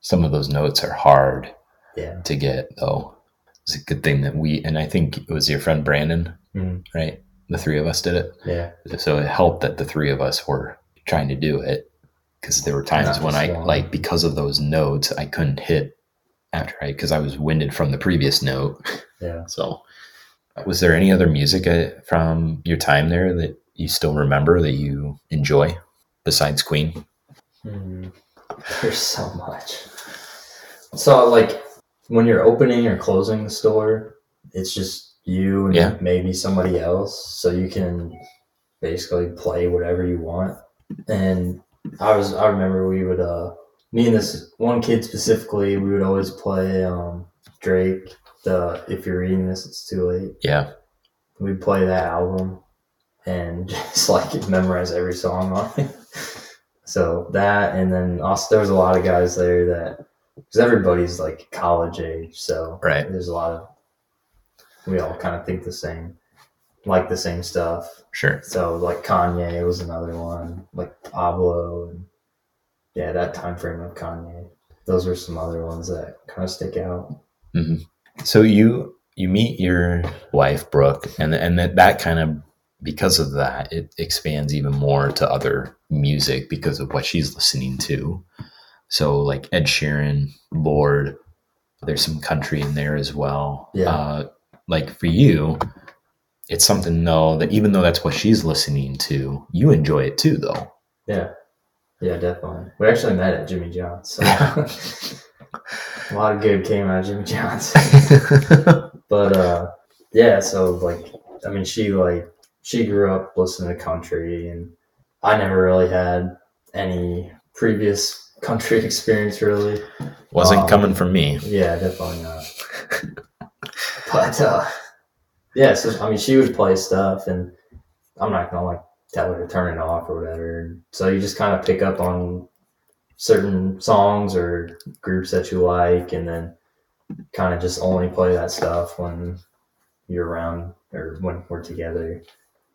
[SPEAKER 2] some of those notes are hard
[SPEAKER 3] Yeah.
[SPEAKER 2] to get though it's a good thing that we and i think it was your friend brandon
[SPEAKER 3] Mhm.
[SPEAKER 2] right the three of us did it
[SPEAKER 3] Yeah.
[SPEAKER 2] so it helped that the three of us were trying to do it because there were times when I like because of those notes I couldn't hit after I because I was winded from the previous note.
[SPEAKER 3] Yeah.
[SPEAKER 2] So, was there any other music uh, from your time there that you still remember that you enjoy besides Queen?
[SPEAKER 3] Hmm. There's so much. So like when you're opening or closing the store, it's just you and
[SPEAKER 2] Yeah.
[SPEAKER 3] maybe somebody else, so you can basically play whatever you want. And I was I remember we would uh me and this one kid specifically, we would always play um Drake the If You're Reading This It's Too Late.
[SPEAKER 2] Yeah,
[SPEAKER 3] We'd play that album and just like memorize every song on it. so that, and then also there was a lot of guys there that because everybody's like college age, so
[SPEAKER 2] Right.
[SPEAKER 3] There's a lot of we all kind of think the same, like the same stuff.
[SPEAKER 2] sure.
[SPEAKER 3] So like Kanye was another one, like Pablo, and yeah, that time frame of Kanye. Those are some other ones that kind of stick out.
[SPEAKER 2] So you you meet your wife Brooke, and and that that kind of because of that it expands even more to other music because of what she's listening to. So like Ed Sheeran, Lorde, there's some country in there as well.
[SPEAKER 3] Yeah.
[SPEAKER 2] Uh, like for you, it's something though that even though that's what she's listening to, you enjoy it too though.
[SPEAKER 3] Yeah. Yeah, definitely. We actually met at Jimmy John's. So a lot of good came out of Jimmy John's. But uh yeah, so like I mean she like she grew up listening to country and I never really had any previous country experience really.
[SPEAKER 2] Wasn't
[SPEAKER 3] Um,
[SPEAKER 2] coming from me.
[SPEAKER 3] Yeah, definitely not. but uh yeah, so I mean she would play stuff and I'm not gonna like tell her to turn it off or whatever. So you just kind of pick up on certain songs or groups that you like and then kind of just only play that stuff when you're around or when we're together.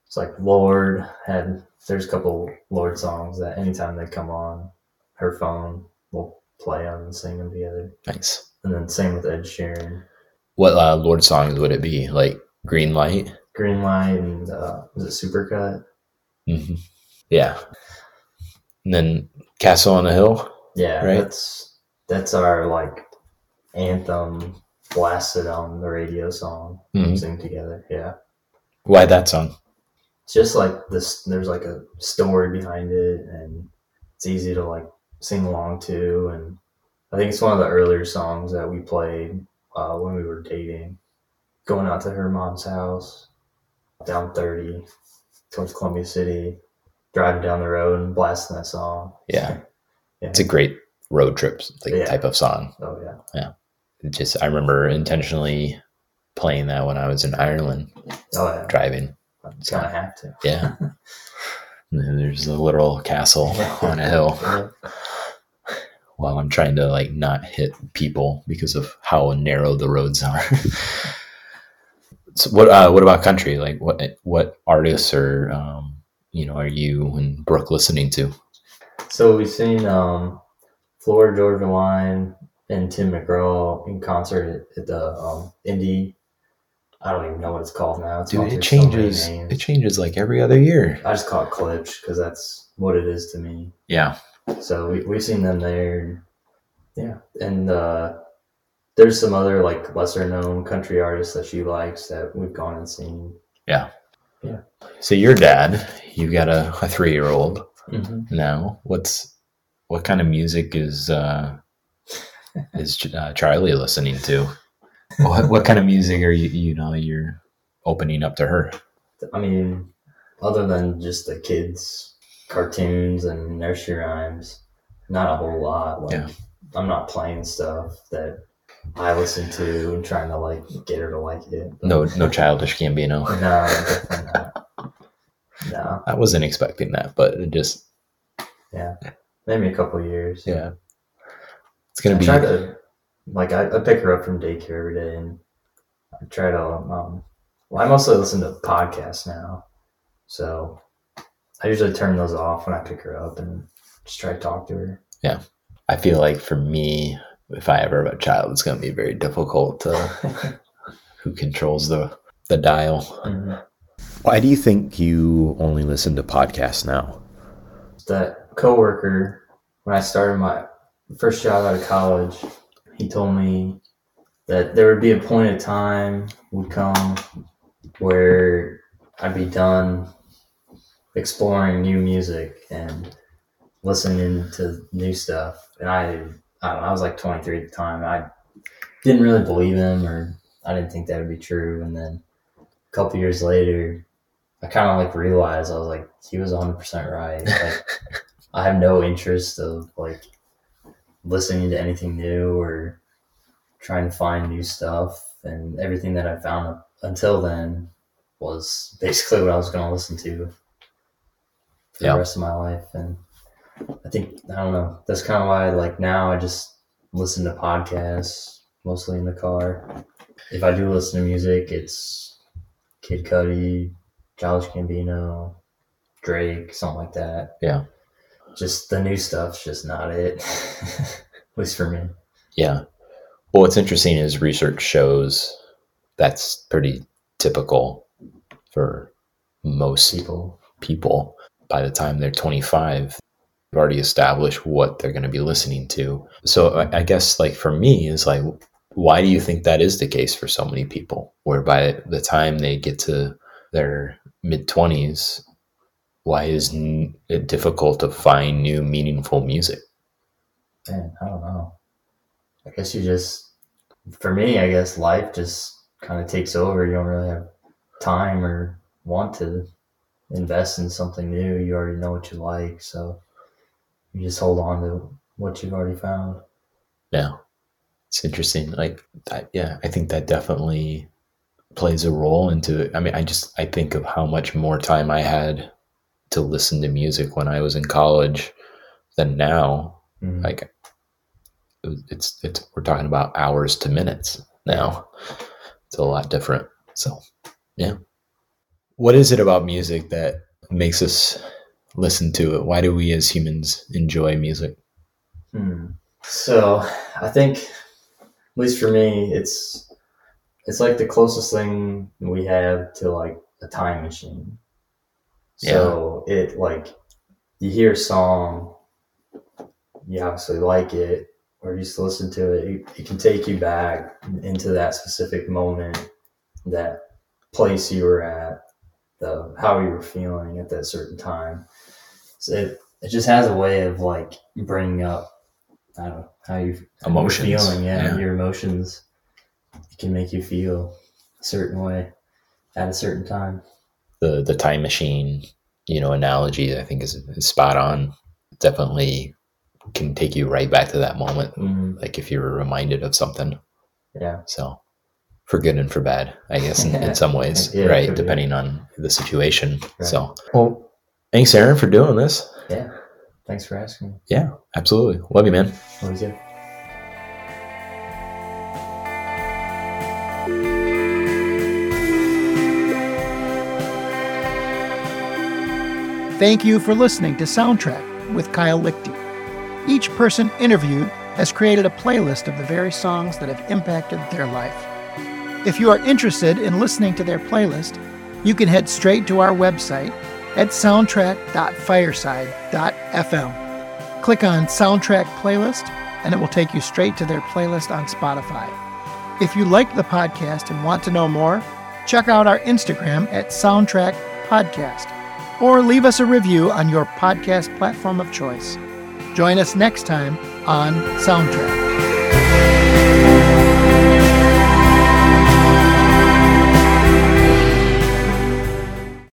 [SPEAKER 3] It's like Lorde had there's a couple Lorde songs that anytime they come on her phone we'll play them and sing them together.
[SPEAKER 2] Nice.
[SPEAKER 3] And then same with Ed Sheeran.
[SPEAKER 2] What uh, Lorde songs would it be? Like Green Light?
[SPEAKER 3] Green Light and uh, was it Supercut?
[SPEAKER 2] hmm Yeah. And then Castle on the Hill.
[SPEAKER 3] Yeah,
[SPEAKER 2] Right.
[SPEAKER 3] that's that's our like anthem blasted on the radio song.
[SPEAKER 2] Mhm.
[SPEAKER 3] Sing together. Yeah.
[SPEAKER 2] Why that song?
[SPEAKER 3] it's just like this. There's like a story behind it, and it's easy to like sing along to. And I think it's one of the earlier songs that we played uh, when we were dating, going out to her mom's house down 30 towards Columbia City, driving down the road and blasting that song.
[SPEAKER 2] Yeah.
[SPEAKER 3] Yeah.
[SPEAKER 2] It's a great road trip like
[SPEAKER 3] Yeah.
[SPEAKER 2] type of song.
[SPEAKER 3] Oh yeah.
[SPEAKER 2] It just I remember intentionally playing that when I was in Ireland
[SPEAKER 3] Oh yeah.
[SPEAKER 2] driving.
[SPEAKER 3] Kind of have to.
[SPEAKER 2] Yeah. and then there's a little castle on a hill while I'm trying to like not hit people because of how narrow the roads are. so what uh, what about country? Like what what artists or um, you know are you and Brooke listening to?
[SPEAKER 3] So we've seen um, Florida Georgia Line and Tim McGraw in concert at, the um, Indy. I don't even know what it's called now. It's
[SPEAKER 2] Dude, it
[SPEAKER 3] through so
[SPEAKER 2] changes. It changes like every other year.
[SPEAKER 3] I just call it Klipsch because that's what it is to me.
[SPEAKER 2] Yeah.
[SPEAKER 3] So we, we've seen them there. Yeah. And uh, there's some other like lesser known country artists that she likes that we've gone and seen. Yeah. Yeah.
[SPEAKER 2] So your dad, you got a, a three year old
[SPEAKER 3] Mm-hmm.
[SPEAKER 2] now. What's what kind of music is uh, is uh, Charlie listening to? What what kind of music are you you know you're opening up to her?
[SPEAKER 3] I mean, other than just the kids' cartoons and nursery rhymes, not a whole lot. Like,
[SPEAKER 2] Yeah.
[SPEAKER 3] I'm not playing stuff that I listen to and trying to like get her to like it.
[SPEAKER 2] No no childish Gambino.
[SPEAKER 3] no, definitely not. No,
[SPEAKER 2] I wasn't expecting that, but it just yeah,
[SPEAKER 3] maybe a couple years.
[SPEAKER 2] yeah. It's gonna
[SPEAKER 3] I
[SPEAKER 2] be
[SPEAKER 3] try to like I, I pick her up from daycare every day and I try to um well I mostly listen to podcasts now. So I usually turn those off when I pick her up and just try to talk to her.
[SPEAKER 2] Yeah, I feel like for me, if I ever have a child, it's gonna be very difficult to who controls the the dial.
[SPEAKER 3] Mhm.
[SPEAKER 4] Why do you think you only listen to podcasts now?
[SPEAKER 3] That coworker when I started my first job out of college, he told me that there would be a point of time would come where I'd be done exploring new music and listening to new stuff. And I, I, don't know, I was like 23 at the time. I didn't really believe him, or I didn't think that would be true. And then a couple years later, I kind of like realized I was like, he was 100% right. Like, I have no interest of like listening to anything new or trying to find new stuff. And everything that I found up until then was basically what I was going to listen to for
[SPEAKER 2] Yeah.
[SPEAKER 3] the rest of my life. And I think, I don't know, that's kind of why like now I just listen to podcasts mostly in the car. If I do listen to music, it's Kid Cudi, Childish Gambino, Drake, something like that.
[SPEAKER 2] Yeah.
[SPEAKER 3] Just the new stuff's just not it. At least for me.
[SPEAKER 2] Yeah. Well, what's interesting is research shows that's pretty typical for most
[SPEAKER 3] People.
[SPEAKER 2] people. By the time they're 25, already established what they're going to be listening to. So I, I guess, like, for me, is like, why do you think that is the case for so many people? Where by the time they get to their mid 20s, why is it difficult to find new, meaningful music?
[SPEAKER 3] Man, I don't know. I guess you just, for me, I guess life just kind of takes over. You don't really have time or want to invest in something new. You already know what you like. So you just hold on to what you've already found.
[SPEAKER 2] Yeah. It's interesting. Like, I, yeah, I think that definitely plays a role into it. I mean, I just, I think of how much more time I had to listen to music when I was in college than now.
[SPEAKER 3] Mhm.
[SPEAKER 2] Like, it's, it's, we're talking about hours to minutes now. It's a lot different. So, yeah. What is it about music that makes us listen to it? Why do we as humans enjoy music?
[SPEAKER 3] Hmm. So I think, at least for me, it's it's like the closest thing we have to like a time machine. So it like you hear a song, you obviously like it, or you just listen to it. It, it can take you back into that specific moment, that place you were at, the how you were feeling at that certain time. So it it just has a way of like bringing up I don't know how you how you're
[SPEAKER 2] Emotions,
[SPEAKER 3] feeling, yeah,
[SPEAKER 2] yeah.
[SPEAKER 3] your emotions. It can make you feel a certain way at a certain time.
[SPEAKER 2] the the time machine you know analogy i think is, is spot on definitely can take you right back to that moment
[SPEAKER 3] Mhm.
[SPEAKER 2] like if you were reminded of something
[SPEAKER 3] Yeah,
[SPEAKER 2] so for good and for bad i guess in, in some ways
[SPEAKER 3] Yeah,
[SPEAKER 2] right
[SPEAKER 3] could be.
[SPEAKER 2] depending on the situation
[SPEAKER 3] Right.
[SPEAKER 2] so well thanks aaron for doing this
[SPEAKER 3] yeah. Thanks for asking.
[SPEAKER 2] yeah absolutely love you man
[SPEAKER 3] Always good.
[SPEAKER 1] Thank you for listening to Soundtrack with Kyle Liechty. Each person interviewed has created a playlist of the very songs that have impacted their life. If you are interested in listening to their playlist, you can head straight to our website at soundtrack.fireside.fm. Click on Soundtrack Playlist, and it will take you straight to their playlist on Spotify. If you like the podcast and want to know more, check out our Instagram at Soundtrack Podcast or leave us a review on your podcast platform of choice. Join us next time on Soundtrack.